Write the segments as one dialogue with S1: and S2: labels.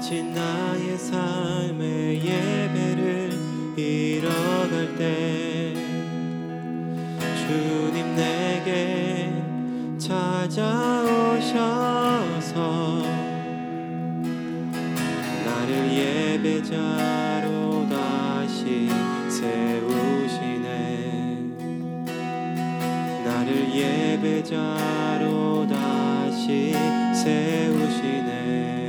S1: 지친 나의 삶의 예배를 잃어갈 때 주님 내게 찾아오셔서 나를 예배자로 다시 세우시네. 나를 예배자로 다시 세우시네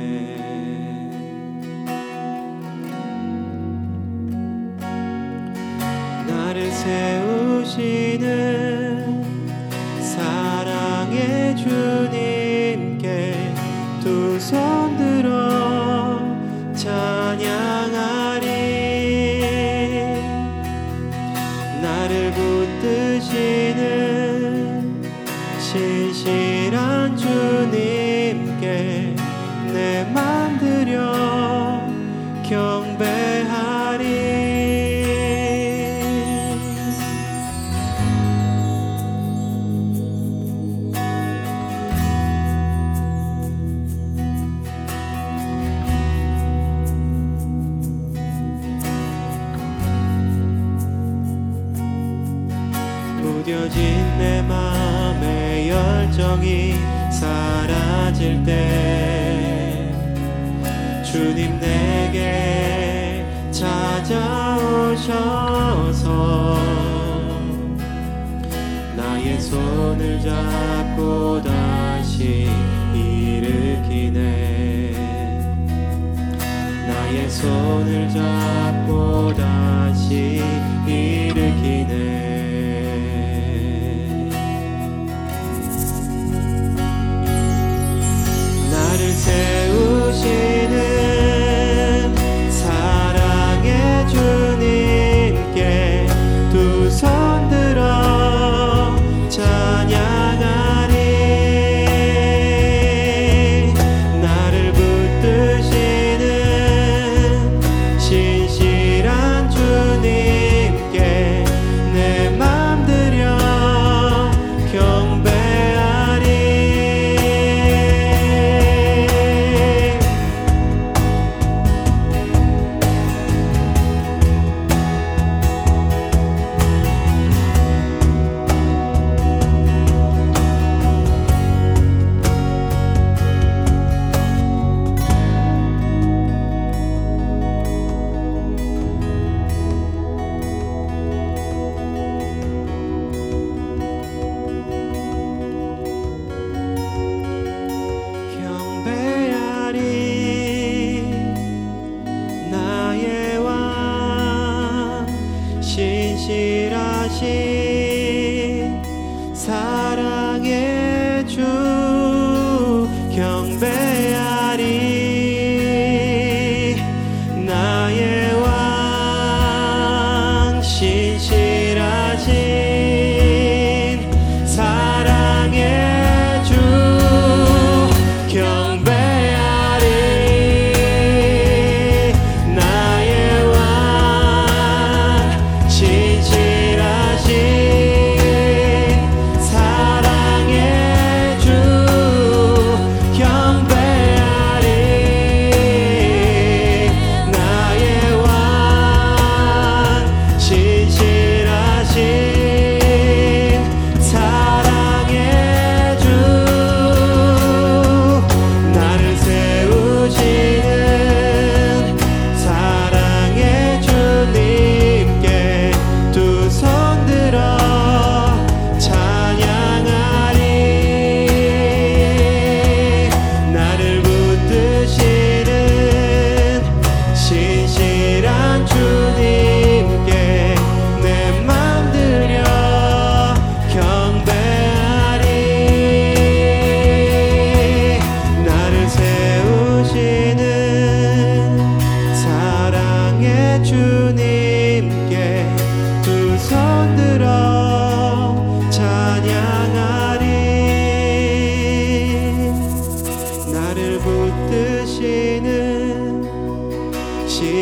S1: 세우시는 사랑의 주님께 두 손 들어 찬양하리. 나를 붙드시는 신실 무뎌진 내 맘의 열정이 사라질 때 주님 내게 찾아오셔서 나의 손을 잡고 다시 일으키네. 나의 손을 잡고 다시 일으키네 신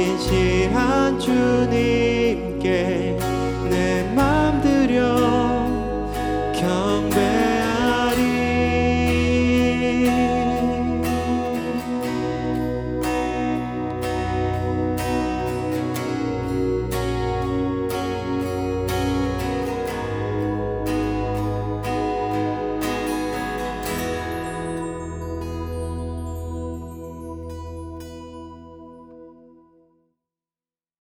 S1: 신실한 주님께